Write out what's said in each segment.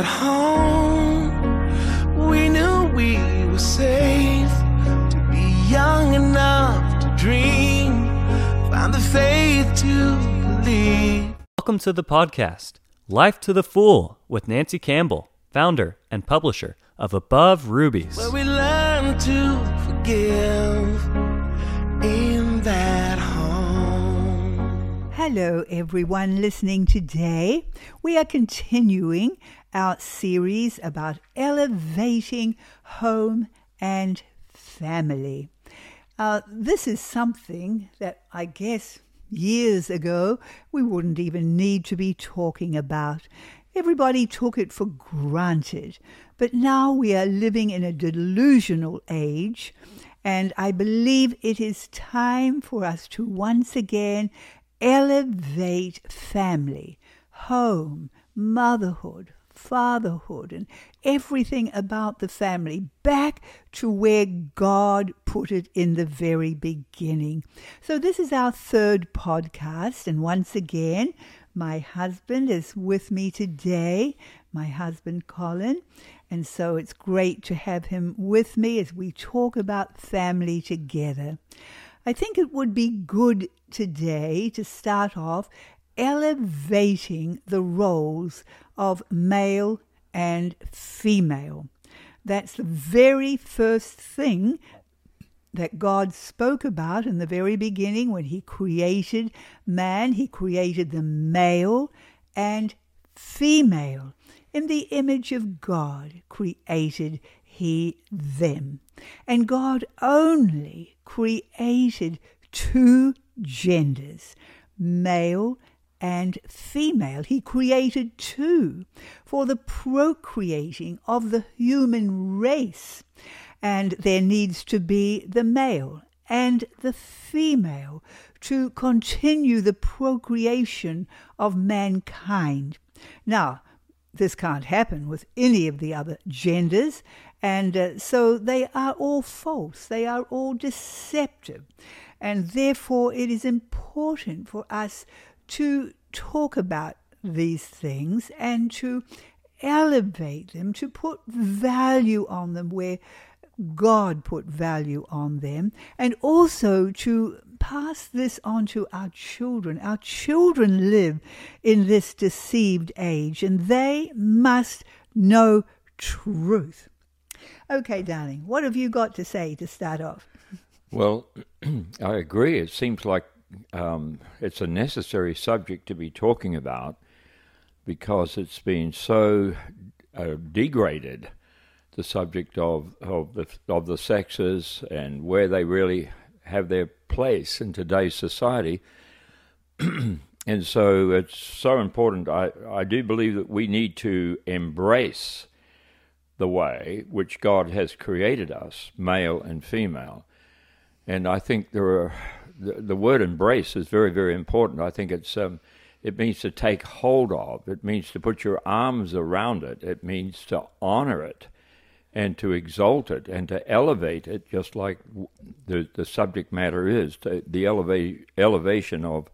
that home, we knew we were safe to be young enough to dream, find the faith to believe. Welcome to the podcast, Life to the Full, with Nancy Campbell, founder and publisher of Above Rubies. Where we learn to forgive in that home. Hello, everyone listening today. We are continuing our series about elevating home and family. Uh, this is something that I guess years ago we wouldn't even need to be talking about. Everybody took it for granted. But now we are living in a delusional age, and I believe it is time for us to once again elevate family, home, motherhood, fatherhood, and everything about the family back to where God put it in the very beginning. So, this is our third podcast, and once again, my husband is with me today, my husband Colin, and so it's great to have him with me as we talk about family together. I think it would be good today to start off elevating the roles of male and female. That's the very first thing that God spoke about in the very beginning when He created man. He created the male and female. In the image of God created He them. And God only created two genders, male and female. He created two for the procreating of the human race. And there needs to be the male and the female to continue the procreation of mankind. Now, this can't happen with any of the other genders, and uh, so they are all false, they are all deceptive. And therefore, it is important for us to talk about these things and to elevate them, to put value on them where God put value on them, and also to pass this on to our children. Our children live in this deceived age, and they must know truth. Okay, darling, what have you got to say to start off? Well, I agree. It seems like um, it's a necessary subject to be talking about because it's been so uh, degraded the subject of, of the of the sexes and where they really have their place in today's society. and so it's so important. I, I do believe that we need to embrace the way which God has created us, male and female. And I think there are the, the word embrace is very, very important. I think it's um, it means to take hold of. It means to put your arms around it. It means to honor it and to exalt it and to elevate it, just like the the subject matter is to, the elevate elevation of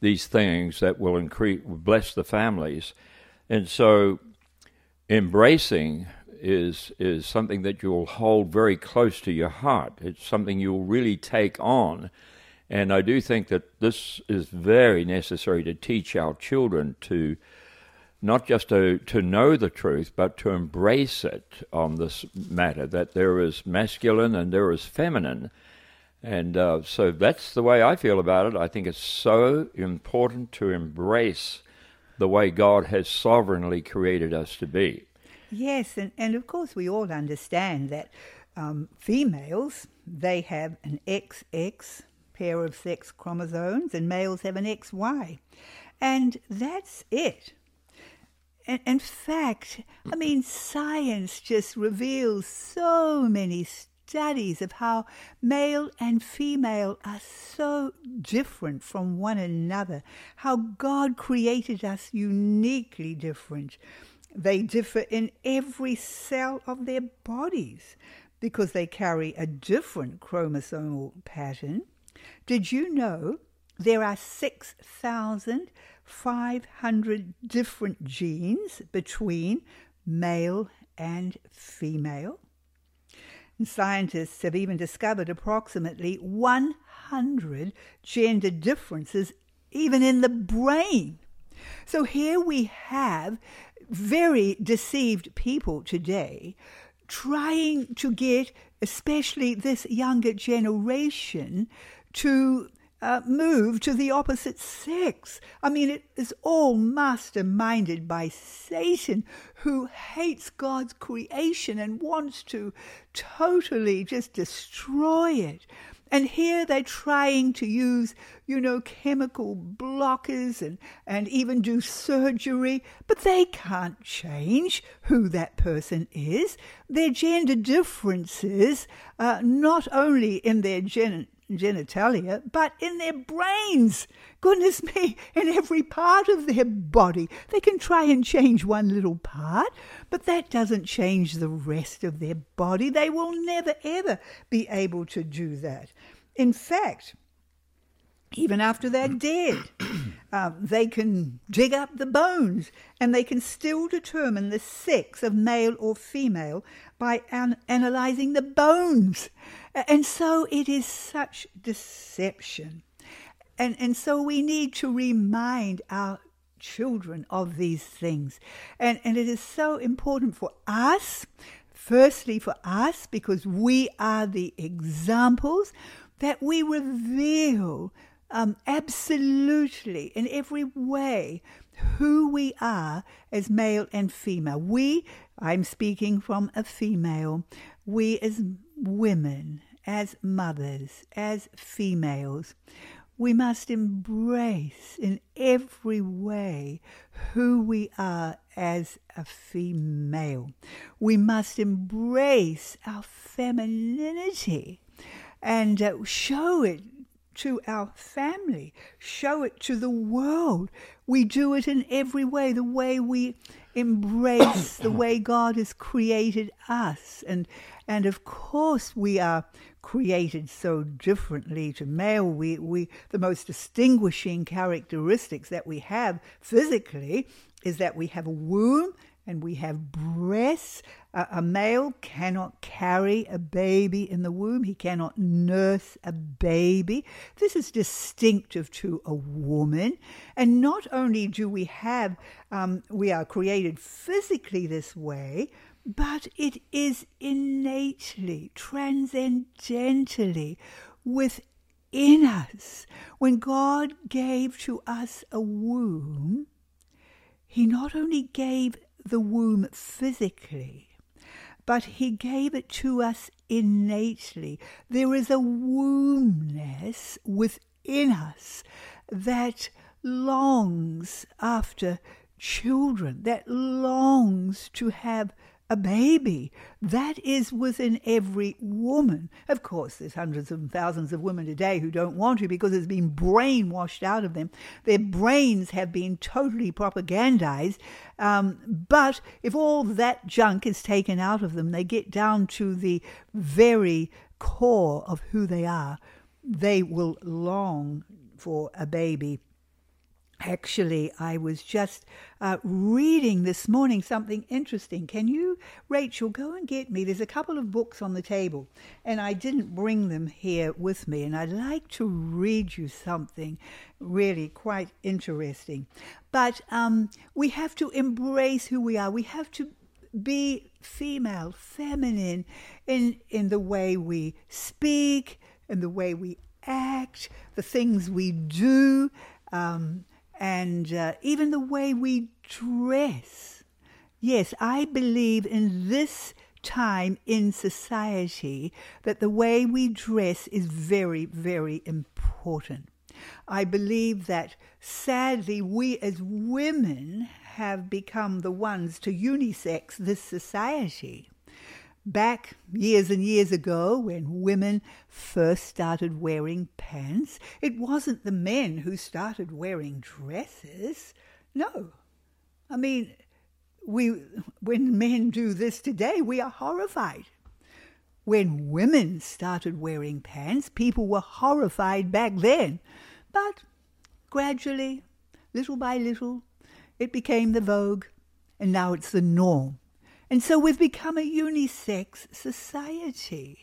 these things that will increase bless the families, and so embracing is is something that you'll hold very close to your heart. It's something you'll really take on and I do think that this is very necessary to teach our children to not just to, to know the truth, but to embrace it on this matter that there is masculine and there is feminine. And uh, so that's the way I feel about it. I think it's so important to embrace the way God has sovereignly created us to be. Yes, and, and of course, we all understand that um, females, they have an XX pair of sex chromosomes, and males have an XY. And that's it. In fact, I mean, science just reveals so many studies of how male and female are so different from one another, how God created us uniquely different. They differ in every cell of their bodies because they carry a different chromosomal pattern. Did you know there are 6,500 different genes between male and female. And scientists have even discovered approximately 100 gender differences even in the brain. So here we have very deceived people today trying to get, especially this younger generation, to uh, move to the opposite sex. I mean, it is all masterminded by Satan, who hates God's creation and wants to totally just destroy it. And here they're trying to use, you know, chemical blockers and, and even do surgery, but they can't change who that person is. Their gender differences, uh, not only in their gen- genitalia, but in their brains. Goodness me, in every part of their body. They can try and change one little part, but that doesn't change the rest of their body. They will never, ever be able to do that. In fact, even after they're dead, um, they can dig up the bones and they can still determine the sex of male or female by an- analyzing the bones. And so it is such deception. And, and so we need to remind our children of these things. And, and it is so important for us, firstly for us, because we are the examples, that we reveal um, absolutely in every way who we are as male and female. We, I'm speaking from a female, we as women, as mothers, as females, we must embrace in every way who we are as a female. We must embrace our femininity and uh, show it to our family, show it to the world. We do it in every way, the way we embrace the way God has created us. And, and of course, we are created so differently to male. We, we, the most distinguishing characteristics that we have physically is that we have a womb and we have breasts. Uh, a male cannot carry a baby in the womb, he cannot nurse a baby. This is distinctive to a woman. And not only do we have, um, we are created physically this way, but it is innately, transcendentally within us. When God gave to us a womb, He not only gave the womb physically, but He gave it to us innately. There is a wombness within us that longs after children, that longs to have a baby. That is within every woman. Of course, there's hundreds of thousands of women today who don't want to because it's been brainwashed out of them. Their brains have been totally propagandized. Um, but if all that junk is taken out of them, they get down to the very core of who they are. They will long for a baby Actually, I was just uh, reading this morning something interesting. Can you, Rachel, go and get me? There's a couple of books on the table, and I didn't bring them here with me, and I'd like to read you something really quite interesting. But um, we have to embrace who we are. We have to be female, feminine in in the way we speak, in the way we act, the things we do. Um, and uh, even the way we dress. Yes, I believe in this time in society that the way we dress is very, very important. I believe that sadly we as women have become the ones to unisex this society. Back years and years ago, when women first started wearing pants, it wasn't the men who started wearing dresses. No. I mean, we, when men do this today, we are horrified. When women started wearing pants, people were horrified back then. But gradually, little by little, it became the vogue, and now it's the norm And so we've become a unisex society.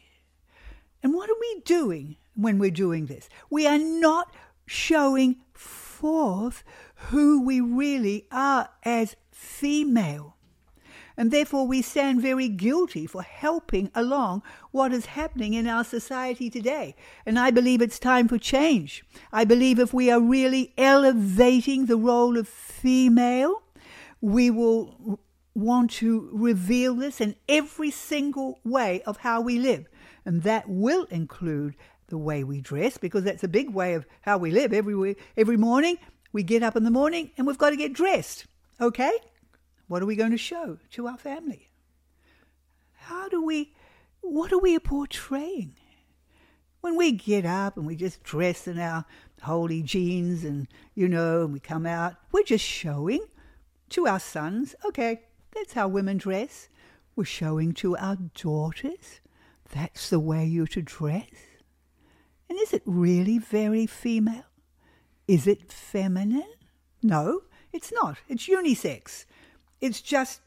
And what are we doing when we're doing this? We are not showing forth who we really are as female. And therefore, we stand very guilty for helping along what is happening in our society today. And I believe it's time for change. I believe if we are really elevating the role of female, we will want to reveal this in every single way of how we live. And that will include the way we dress, because that's a big way of how we live. Every, every morning, we get up in the morning and we've got to get dressed. Okay? What are we going to show to our family? How do we, what are we portraying? When we get up and we just dress in our holey jeans and, you know, and we come out, we're just showing to our sons, okay, that's how women dress. We're showing to our daughters, that's the way you're to dress. And is it really very female? Is it feminine? No, it's not. It's unisex. It's just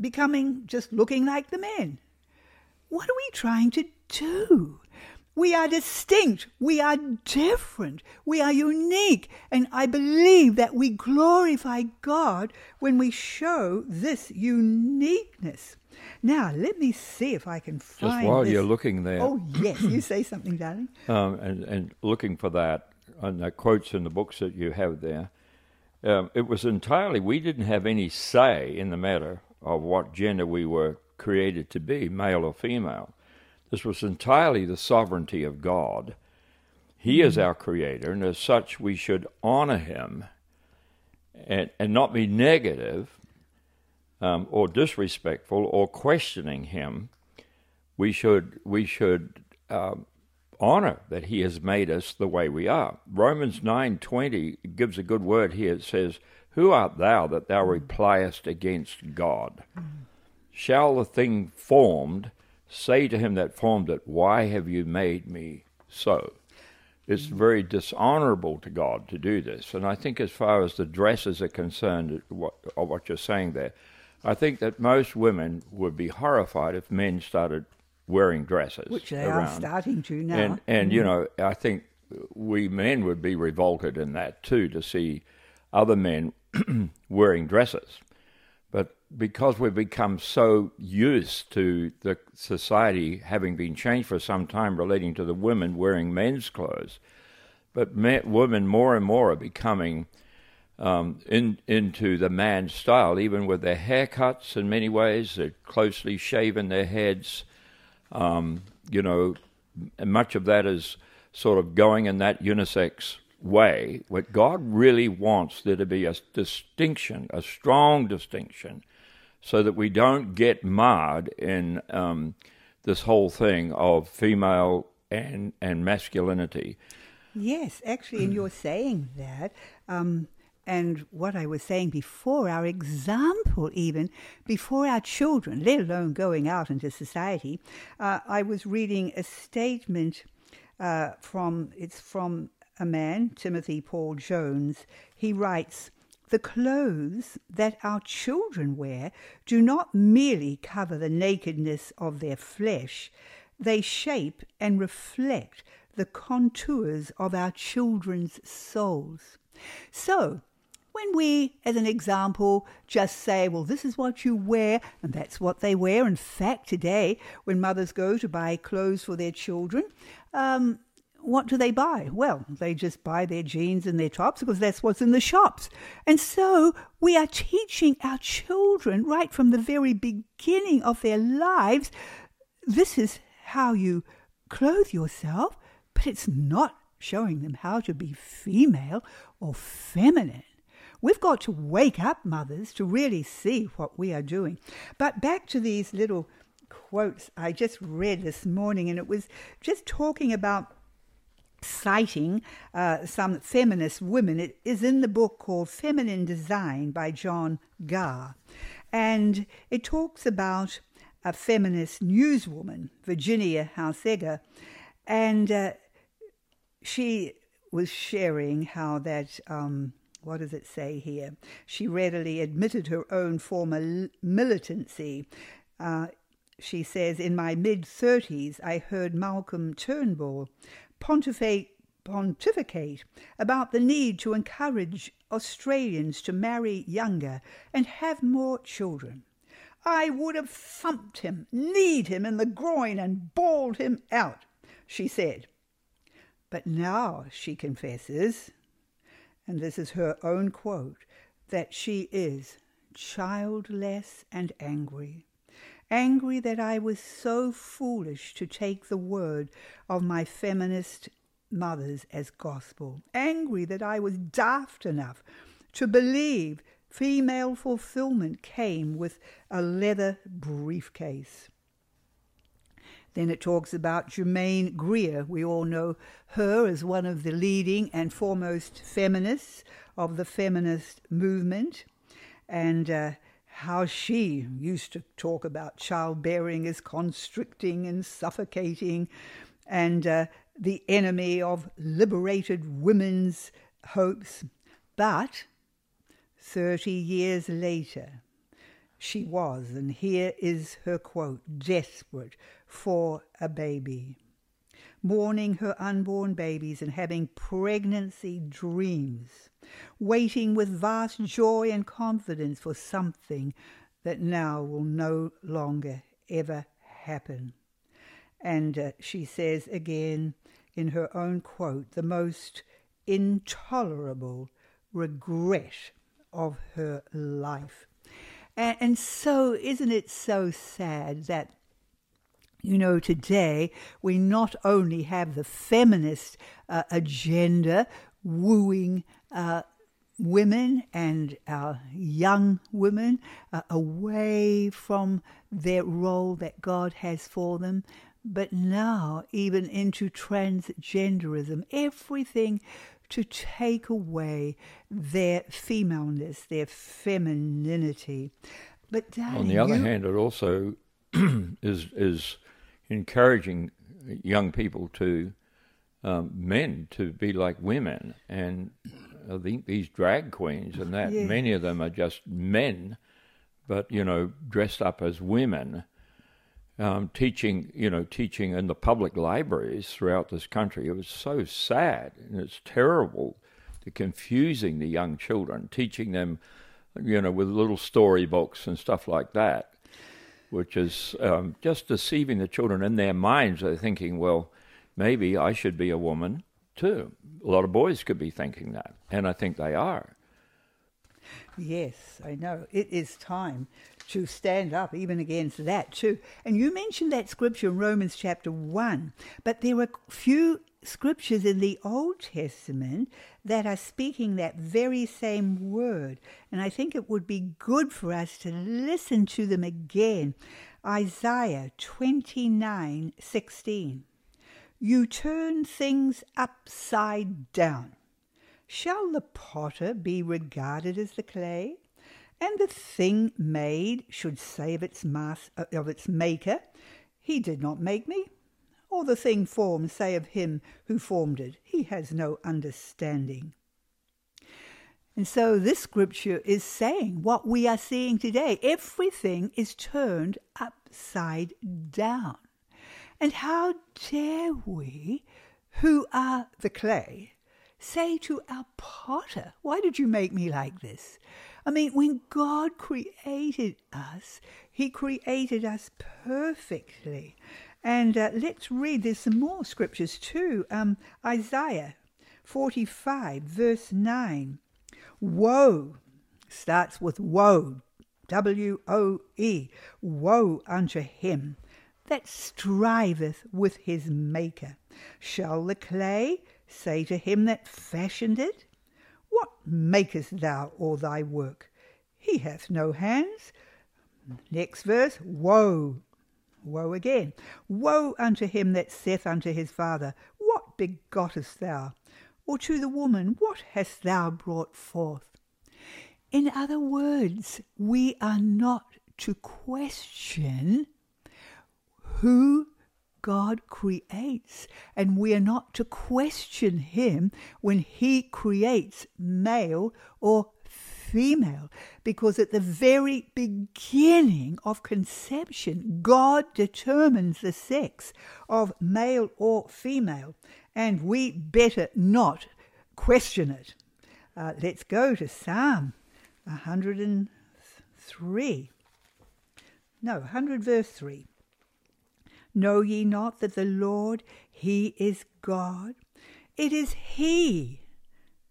becoming, just looking like the men. What are we trying to do? We are distinct. We are different. We are unique. And I believe that we glorify God when we show this uniqueness. Now, let me see if I can find. Just while this. you're looking there. Oh, yes. You say something, darling. Um, and, and looking for that, and the quotes in the books that you have there, um, it was entirely, we didn't have any say in the matter of what gender we were created to be, male or female. This was entirely the sovereignty of God. He is our creator, and as such, we should honor him and, and not be negative um, or disrespectful or questioning him. We should, we should um, honor that he has made us the way we are. Romans 9:20 gives a good word here. It says, "Who art thou that thou repliest against God? Shall the thing formed say to him that formed it, Why have you made me so? It's very dishonorable to God to do this. And I think, as far as the dresses are concerned, what, what you're saying there, I think that most women would be horrified if men started wearing dresses. Which they around. are starting to now. And, and you mm. know, I think we men would be revolted in that too to see other men wearing dresses. Because we've become so used to the society having been changed for some time relating to the women wearing men's clothes, but men, women more and more are becoming um, in, into the man style, even with their haircuts in many ways. They're closely shaven their heads. Um, you know, much of that is sort of going in that unisex way. What God really wants there to be a distinction, a strong distinction, so that we don't get marred in um, this whole thing of female and and masculinity. Yes, actually, in you're saying that. Um, and what I was saying before, our example, even before our children, let alone going out into society, uh, I was reading a statement uh, from it's from a man, Timothy Paul Jones. He writes. The clothes that our children wear do not merely cover the nakedness of their flesh, they shape and reflect the contours of our children's souls. So, when we, as an example, just say, well, this is what you wear, and that's what they wear. In fact, today, when mothers go to buy clothes for their children, um, what do they buy? Well, they just buy their jeans and their tops because that's what's in the shops. And so we are teaching our children right from the very beginning of their lives this is how you clothe yourself, but it's not showing them how to be female or feminine. We've got to wake up, mothers, to really see what we are doing. But back to these little quotes I just read this morning, and it was just talking about citing uh, some feminist women. It is in the book called Feminine Design by John Garr. And it talks about a feminist newswoman, Virginia Haussegger, and uh, she was sharing how that, um, what does it say here? She readily admitted her own former militancy. Uh, she says, In my mid 30s, I heard Malcolm Turnbull pontificate, pontificate about the need to encourage Australians to marry younger and have more children. I would have thumped him, kneed him in the groin, and bawled him out, she said. But now she confesses, and this is her own quote, that she is childless and angry. Angry that I was so foolish to take the word of my feminist mothers as gospel. Angry that I was daft enough to believe female fulfillment came with a leather briefcase. Then it talks about Germaine Greer. We all know her as one of the leading and foremost feminists of the feminist movement, and uh, how she used to talk about childbearing as constricting and suffocating, and uh, the enemy of liberated women's hopes. But 30 years later, she was, and here is her quote, desperate for a baby. Mourning her unborn babies and having pregnancy dreams, waiting with vast joy and confidence for something that now will no longer ever happen. And uh, she says again in her own quote, the most intolerable regret of her life. And, and so, isn't it so sad that you know, today we not only have the feminist uh, agenda wooing uh, women and our young women uh, away from their role that God has for them, but now even into transgenderism, everything to take away their femaleness, their femininity. But darling, on the other you, hand, it also is is encouraging young people to um, men to be like women, and I think these drag queens and that Yeah. many of them are just men, but you know dressed up as women. Um, teaching, you know, teaching in the public libraries throughout this country. It was so sad and it's terrible. The confusing the young children, teaching them, you know, with little story books and stuff like that which is um, just deceiving the children in their minds. They're thinking, well, maybe I should be a woman too. A lot of boys could be thinking that, and I think they are. Yes, I know. It is time to stand up even against that too. And you mentioned that scripture in Romans chapter 1, but there are few scriptures in the Old Testament that are speaking that very same word. And I think it would be good for us to listen to them again. Isaiah 29 16. You turn things upside down. Shall the potter be regarded as the clay? And the thing made should say of its, mas- uh, of its maker, He did not make me. Or the thing formed say of him who formed it, He has no understanding. And so this scripture is saying what we are seeing today. Everything is turned upside down. And how dare we, who are the clay, say to our potter, Why did you make me like this? I mean, when God created us, He created us perfectly. And uh, let's read, there's some more scriptures too. Um, Isaiah 45, verse 9. Woe starts with woe, W O E. Woe unto him that striveth with his maker. Shall the clay say to him that fashioned it, What makest thou all thy work? He hath no hands. Next verse, woe. Woe again. Woe unto him that saith unto his father, What begottest thou? Or to the woman, What hast thou brought forth? In other words, we are not to question who God creates, and we are not to question Him when He creates male or female, because at the very beginning of conception, God determines the sex of male or female, and we better not question it. Uh, let's go to Psalm 103. No, 100 verse 3. Know ye not that the Lord, He is God? It is He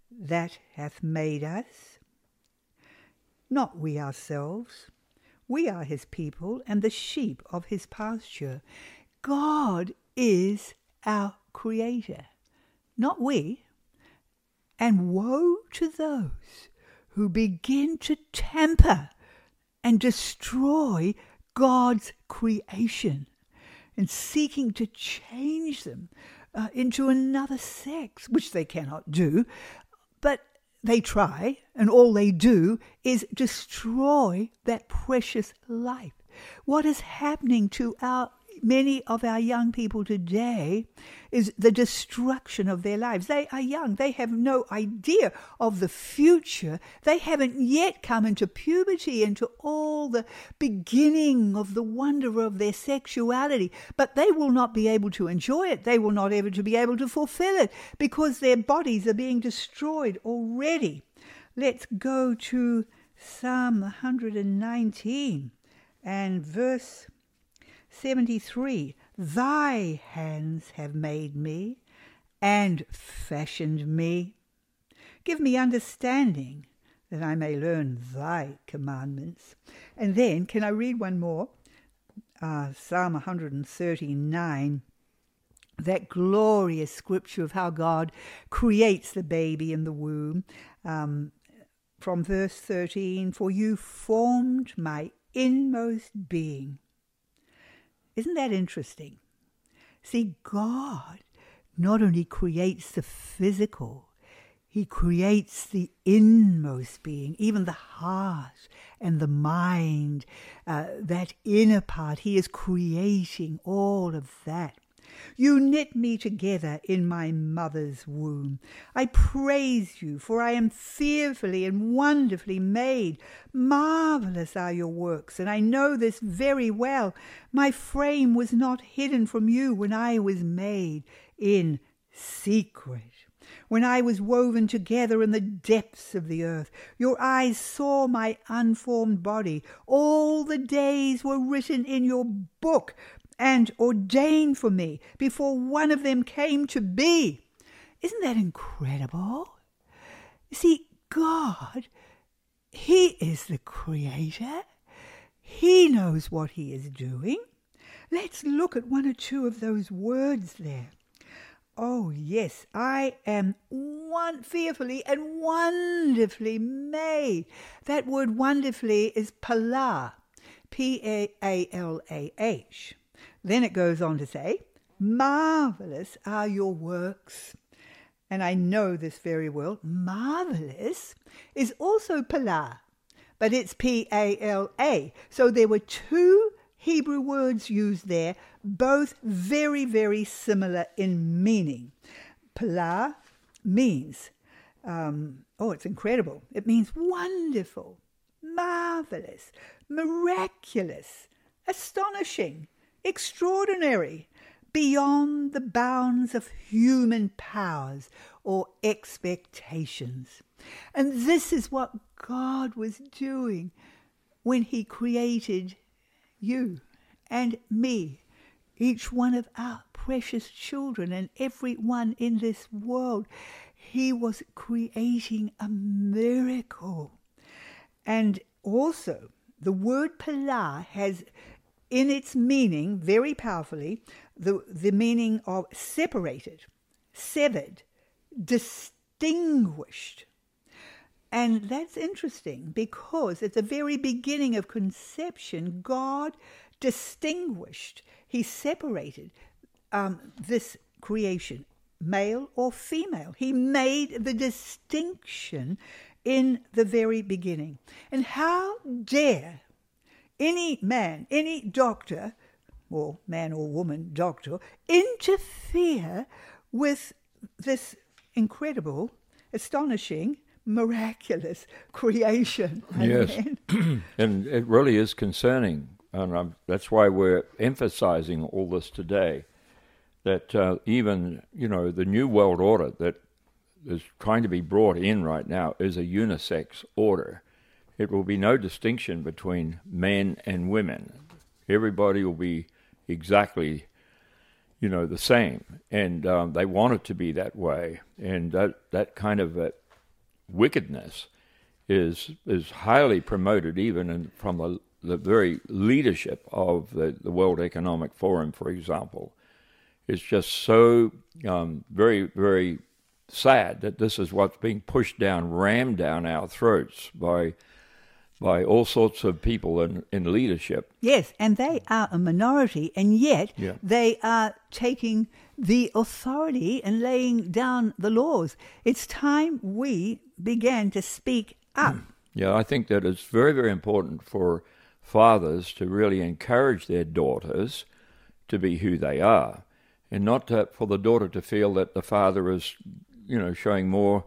that hath made us, not we ourselves. We are His people and the sheep of His pasture. God is our Creator, not we. And woe to those who begin to tamper and destroy God's creation and seeking to change them uh, into another sex, which they cannot do, but they try, and all they do is destroy that precious life. What is happening to our many of our young people today is the destruction of their lives. They are young, they have no idea of the future. They haven't yet come into puberty, into all the beginning of the wonder of their sexuality, but they will not be able to enjoy it. They will not ever to be able to fulfill it because their bodies are being destroyed already. Let's go to Psalm 119 and verse 73 Thy hands have made me and fashioned me. Give me understanding that I may learn thy commandments. And then, can I read one more? Uh, Psalm 139 that glorious scripture of how God creates the baby in the womb. Um, from verse 13, for you formed my inmost being. Isn't that interesting? See, God not only creates the physical, He creates the inmost being, even the heart and the mind, uh, that inner part. He is creating all of that. You knit me together in my mother's womb. I praise you, for I am fearfully and wonderfully made. Marvellous are your works, and I know this very well. My frame was not hidden from you when I was made in secret. When I was woven together in the depths of the earth, your eyes saw my unformed body. All the days were written in your book and ordained for me before one of them came to be. Isn't that incredible? See, God, He is the Creator. He knows what He is doing. Let's look at one or two of those words there. Oh, yes, I am one fearfully and wonderfully made. That word wonderfully is Pala, palah, P A A L A H. Then it goes on to say, Marvelous are your works. And I know this very well. Marvelous is also Pala, but it's P A L A. So there were two Hebrew words used there, both very, very similar in meaning. Pala means, um, oh, it's incredible. It means wonderful, marvelous, miraculous, astonishing, extraordinary, beyond the bounds of human powers or expectations. And this is what God was doing when He created you and me, each one of our precious children, and everyone in this world. He was creating a miracle. And also, the word Pala has in its meaning, very powerfully, the, the meaning of separated, severed, distinguished. And that's interesting because at the very beginning of conception, God distinguished, He separated um, this creation, male or female. He made the distinction in the very beginning. And how dare any man, any doctor, or man or woman doctor interfere with this incredible, astonishing, miraculous creation. Yes. And it really is concerning, and um, that's why we're emphasizing all this today. That uh, even you know the new world order that is trying to be brought in right now is a unisex order. It will be no distinction between men and women. Everybody will be exactly, you know, the same, and um, they want it to be that way. And that that kind of uh, wickedness is is highly promoted even in, from the the very leadership of the, the World Economic Forum, for example. It's just so um, very very sad that this is what's being pushed down, rammed down our throats by by all sorts of people in, in leadership. Yes, and they are a minority, and yet Yeah. they are taking the authority and laying down the laws. It's time we began to speak up. Yeah, I think that it's very, very important for fathers to really encourage their daughters to be who they are, and not to, for the daughter to feel that the father is, you know, showing more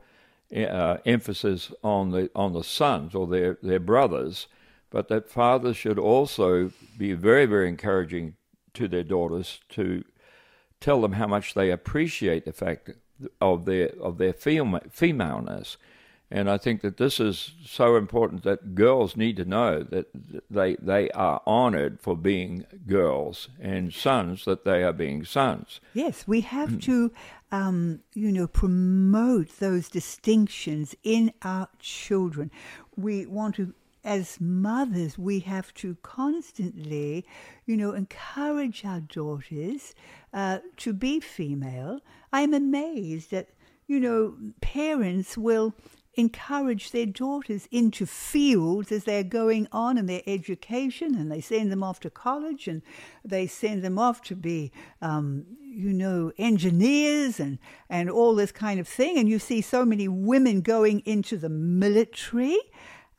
uh, emphasis on the on the sons or their their brothers, but that fathers should also be very, very encouraging to their daughters to tell them how much they appreciate the fact of their of their fema- femaleness. And I think that this is so important that girls need to know that they they are honored for being girls, and sons that they are being sons. Yes, we have to, um, you know, promote those distinctions in our children. We want to, as mothers, we have to constantly, you know, encourage our daughters uh, to be female. I am amazed that, you know, parents will encourage their daughters into fields as they're going on in their education and they send them off to college and they send them off to be um, you know engineers and and all this kind of thing. And you see so many women going into the military.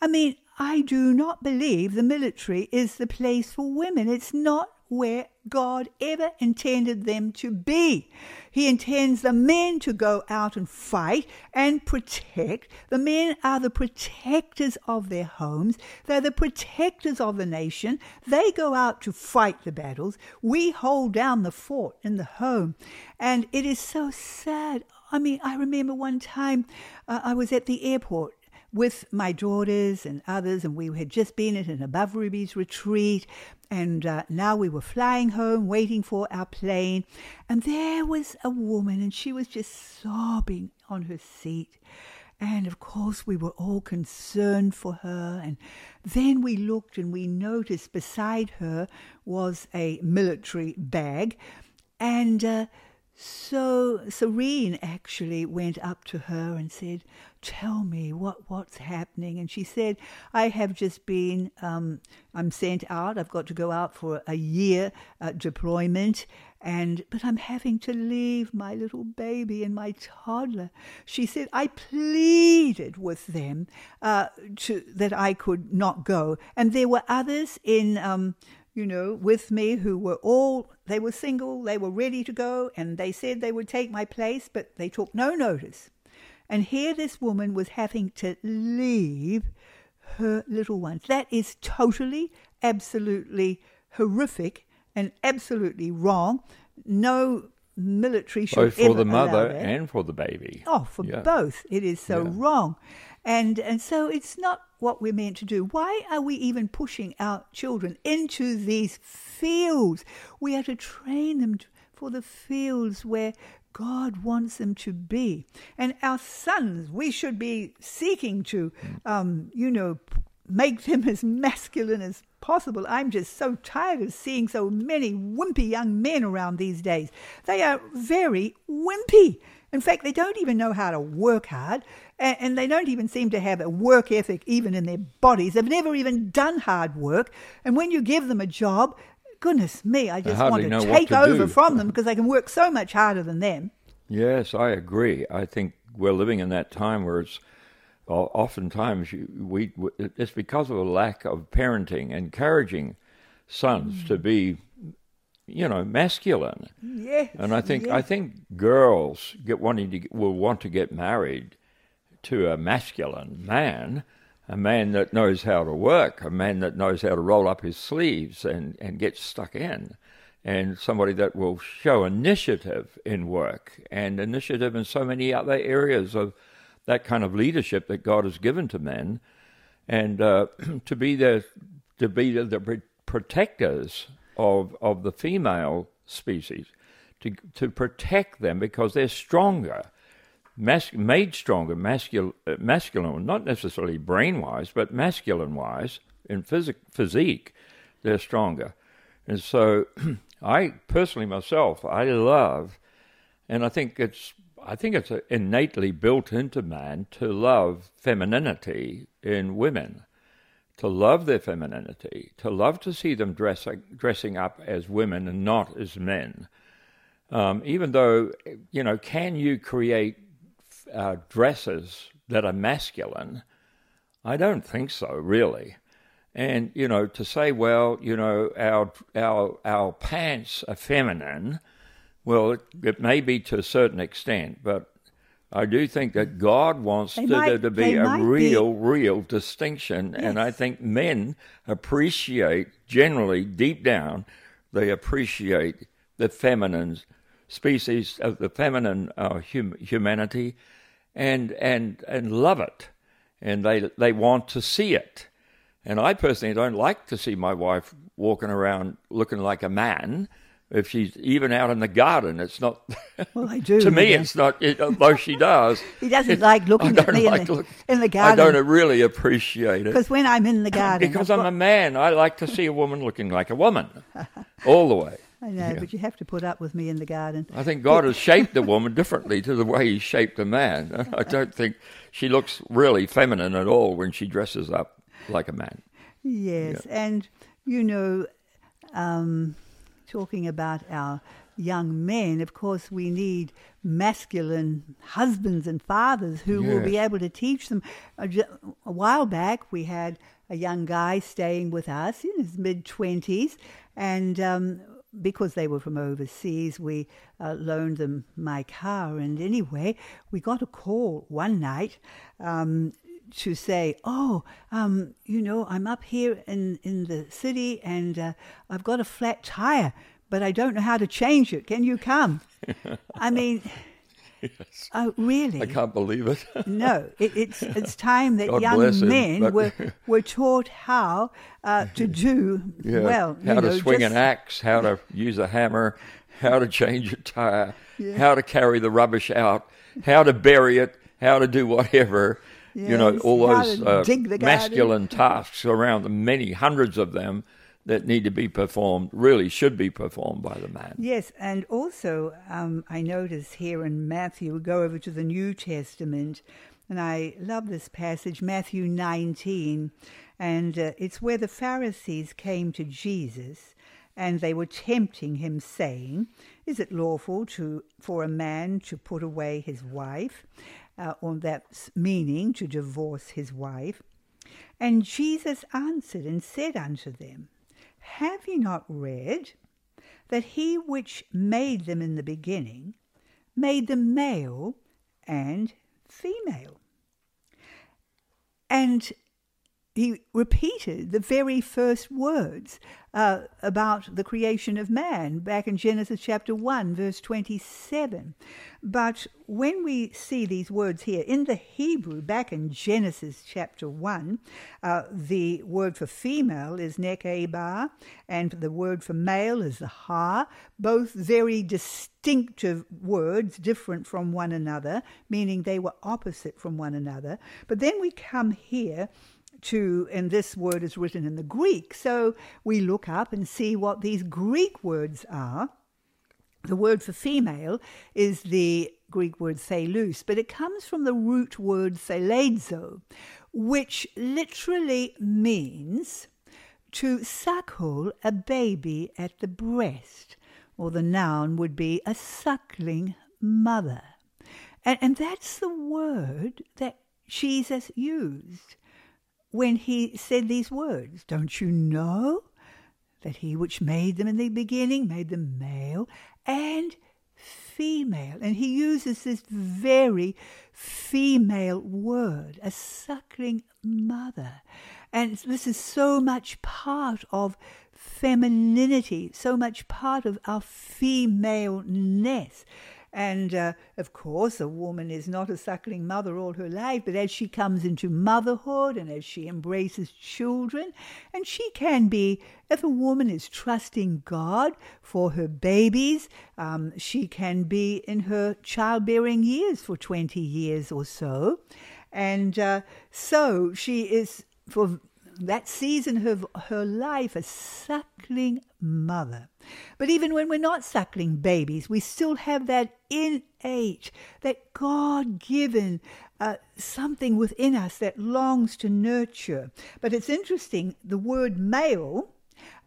I mean i do not believe the military is the place for women. It's not where God ever intended them to be. He intends the men to go out and fight and protect. The men are the protectors of their homes. They're the protectors of the nation. They go out to fight the battles. We hold down the fort in the home. And it is so sad. I mean, I remember one time uh, I was at the airport with my daughters and others, and we had just been at an above rubies retreat, and uh, now we were flying home, waiting for our plane, and there was a woman, and she was just sobbing on her seat. And of course, we were all concerned for her. And then we looked and we noticed beside her was a military bag. And uh, so Serene actually went up to her and said, "Tell me what what's happening." And she said, "I have just been. Um, I'm sent out. I've got to go out for a year uh, deployment." And but I'm having to leave my little baby and my toddler. She said I pleaded with them uh, to that I could not go, and there were others in um, you know, with me who were all, they were single, they were ready to go, and they said they would take my place, but they took no notice. And here this woman was having to leave her little ones. That is totally, absolutely horrific and absolutely wrong. No military should Both for the mother and for the baby. Oh, for Yeah. both. It is so Yeah. wrong. And and so it's not what we're meant to do. Why are we even pushing our children into these fields? We are to train them for the fields where God wants them to be. And our sons, we should be seeking to, um, you know, make them as masculine as possible. I'm just so tired of seeing so many wimpy young men around these days. They are very wimpy. In fact, they don't even know how to work hard, and, and they don't even seem to have a work ethic even in their bodies. They've never even done hard work, and when you give them a job, goodness me, I just want to take over do. from them because they can work so much harder than them. Yes, I agree. I think we're living in that time where it's oftentimes you, we it's because of a lack of parenting, encouraging sons to be you know, masculine. Yes. And I think yes. I think girls get wanting to will want to get married to a masculine man, a man that knows how to work, a man that knows how to roll up his sleeves and, and get stuck in, and somebody that will show initiative in work and initiative in so many other areas of that kind of leadership that God has given to men, and uh, to be the to be the, the protectors of of the female species, to to protect them because they're stronger mas- made stronger, masculine, masculine, not necessarily brain wise, but masculine wise, in phys- physique, they're stronger. And so, I personally myself, I love, and I think it's, I think it's innately built into man to love femininity in women, to love their femininity, to love to see them dress, dressing up as women and not as men. Um, even though, you know, can you create uh, dresses that are masculine, I don't think so, really. And you know, to say, well, you know, our our our pants are feminine, well, it, it may be to a certain extent, but I do think that God wants to, might, to be a real, be. real distinction, yes. and I think men appreciate generally deep down, they appreciate the feminine species of the feminine uh, hum, humanity and and and love it, and they they want to see it. And I personally don't like to see my wife walking around looking like a man. If she's even out in the garden, it's not. Well, I do. to me, it's not. It, although she does, he doesn't like looking at me like in, the, look, in the garden. I don't really appreciate it because when I'm in the garden, because I'm got... a man, I like to see a woman looking like a woman, all the way. I know, yeah. but you have to put up with me in the garden. I think God has shaped the woman differently to the way He shaped the man. I don't think she looks really feminine at all when she dresses up like a man. Yes, yeah. and you know, um, talking about our young men, of course, we need masculine husbands and fathers who yes. will be able to teach them. A, a while back, we had a young guy staying with us in his mid 20s, and um, because they were from overseas, we uh, loaned them my car. And anyway, we got a call one night um, to say, "Oh, um, you know, I'm up here in in the city, and uh, I've got a flat tire, but I don't know how to change it. Can you come?" I mean. Yes. Oh, really? I can't believe it. no, it, it's it's time that God young men him, were were taught how uh, to do yeah, well. How to know, swing just, an axe, how to use a hammer, how to change a tire, yeah. how to carry the rubbish out, how to bury it, how to do whatever. Yes, you know, all those uh, masculine tasks around the many hundreds of them that need to be performed really should be performed by the man. Yes, and also um, I notice here in Matthew, we go over to the New Testament, and I love this passage, Matthew 19, and uh, it's where the Pharisees came to Jesus and they were tempting him, saying, Is it lawful to for a man to put away his wife? Uh, or that's meaning to divorce his wife. And Jesus answered and said unto them, have ye not read that he which made them in the beginning made them male and female? And he repeated the very first words uh, about the creation of man back in Genesis chapter 1, verse 27. But when we see these words here in the Hebrew, back in Genesis chapter 1, uh, the word for female is nekeba, and the word for male is the ha, both very distinctive words, different from one another, meaning they were opposite from one another. But then we come here to, and this word is written in the Greek. So we look up and see what these Greek words are. The word for female is the Greek word thelus, but it comes from the root word theledzo, which literally means to suckle a baby at the breast, or the noun would be a suckling mother. And, and that's the word that Jesus used when he said these words Don't you know that he which made them in the beginning made them male and female. And he uses this very female word, a suckling mother. And this is so much part of femininity, so much part of our femaleness. And uh, of course, a woman is not a suckling mother all her life, but as she comes into motherhood and as she embraces children, and she can be, if a woman is trusting God for her babies, um, she can be in her childbearing years for 20 years or so. And uh, so she is, for that season of her life, a suckling mother. But even when we're not suckling babies, we still have that innate, that God given uh, something within us that longs to nurture. But it's interesting, the word male,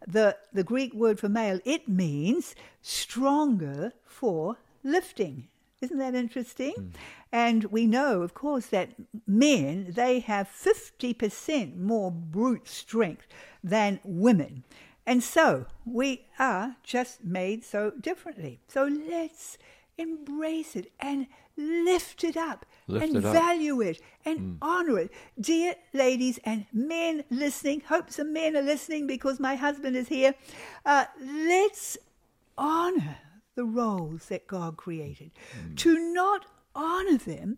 the, the Greek word for male, it means stronger for lifting. Isn't that interesting? Mm. And we know, of course, that men, they have 50% more brute strength than women. And so we are just made so differently. So let's embrace it and lift it up lift and it up. value it and mm. honor it. Dear ladies and men listening, hope some men are listening because my husband is here. Uh, let's honor the roles that God created. Mm. To not honor them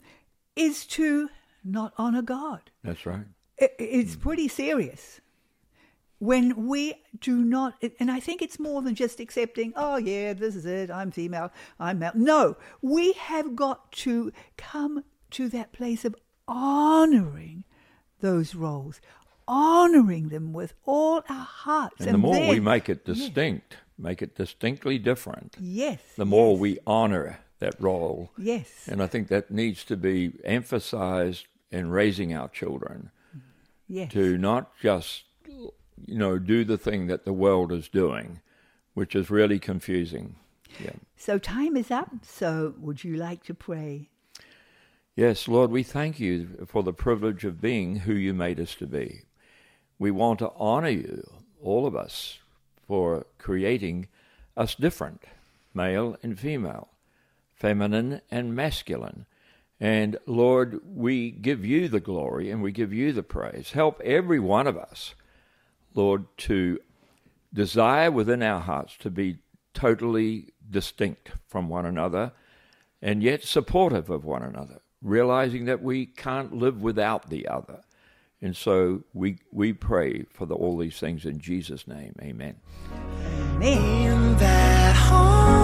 is to not honor God. That's right. It, it's mm. pretty serious when we do not, and I think it's more than just accepting, oh, yeah, this is it, I'm female, I'm male. No, we have got to come to that place of honoring those roles, honoring them with all our hearts. And, and the more then, we make it distinct, yes. Make it distinctly different, yes, the more yes. we honor that role. Yes. And I think that needs to be emphasized in raising our children. Yes. To not just you know, do the thing that the world is doing, which is really confusing. Yeah. So time is up. So would you like to pray? Yes, Lord, we thank you for the privilege of being who you made us to be. We want to honor you, all of us, for creating us different, male and female, feminine and masculine. And Lord, we give you the glory and we give you the praise. Help every one of us Lord, to desire within our hearts to be totally distinct from one another and yet supportive of one another, realizing that we can't live without the other. And so we, we pray for the, all these things in Jesus' name. Amen. Amen.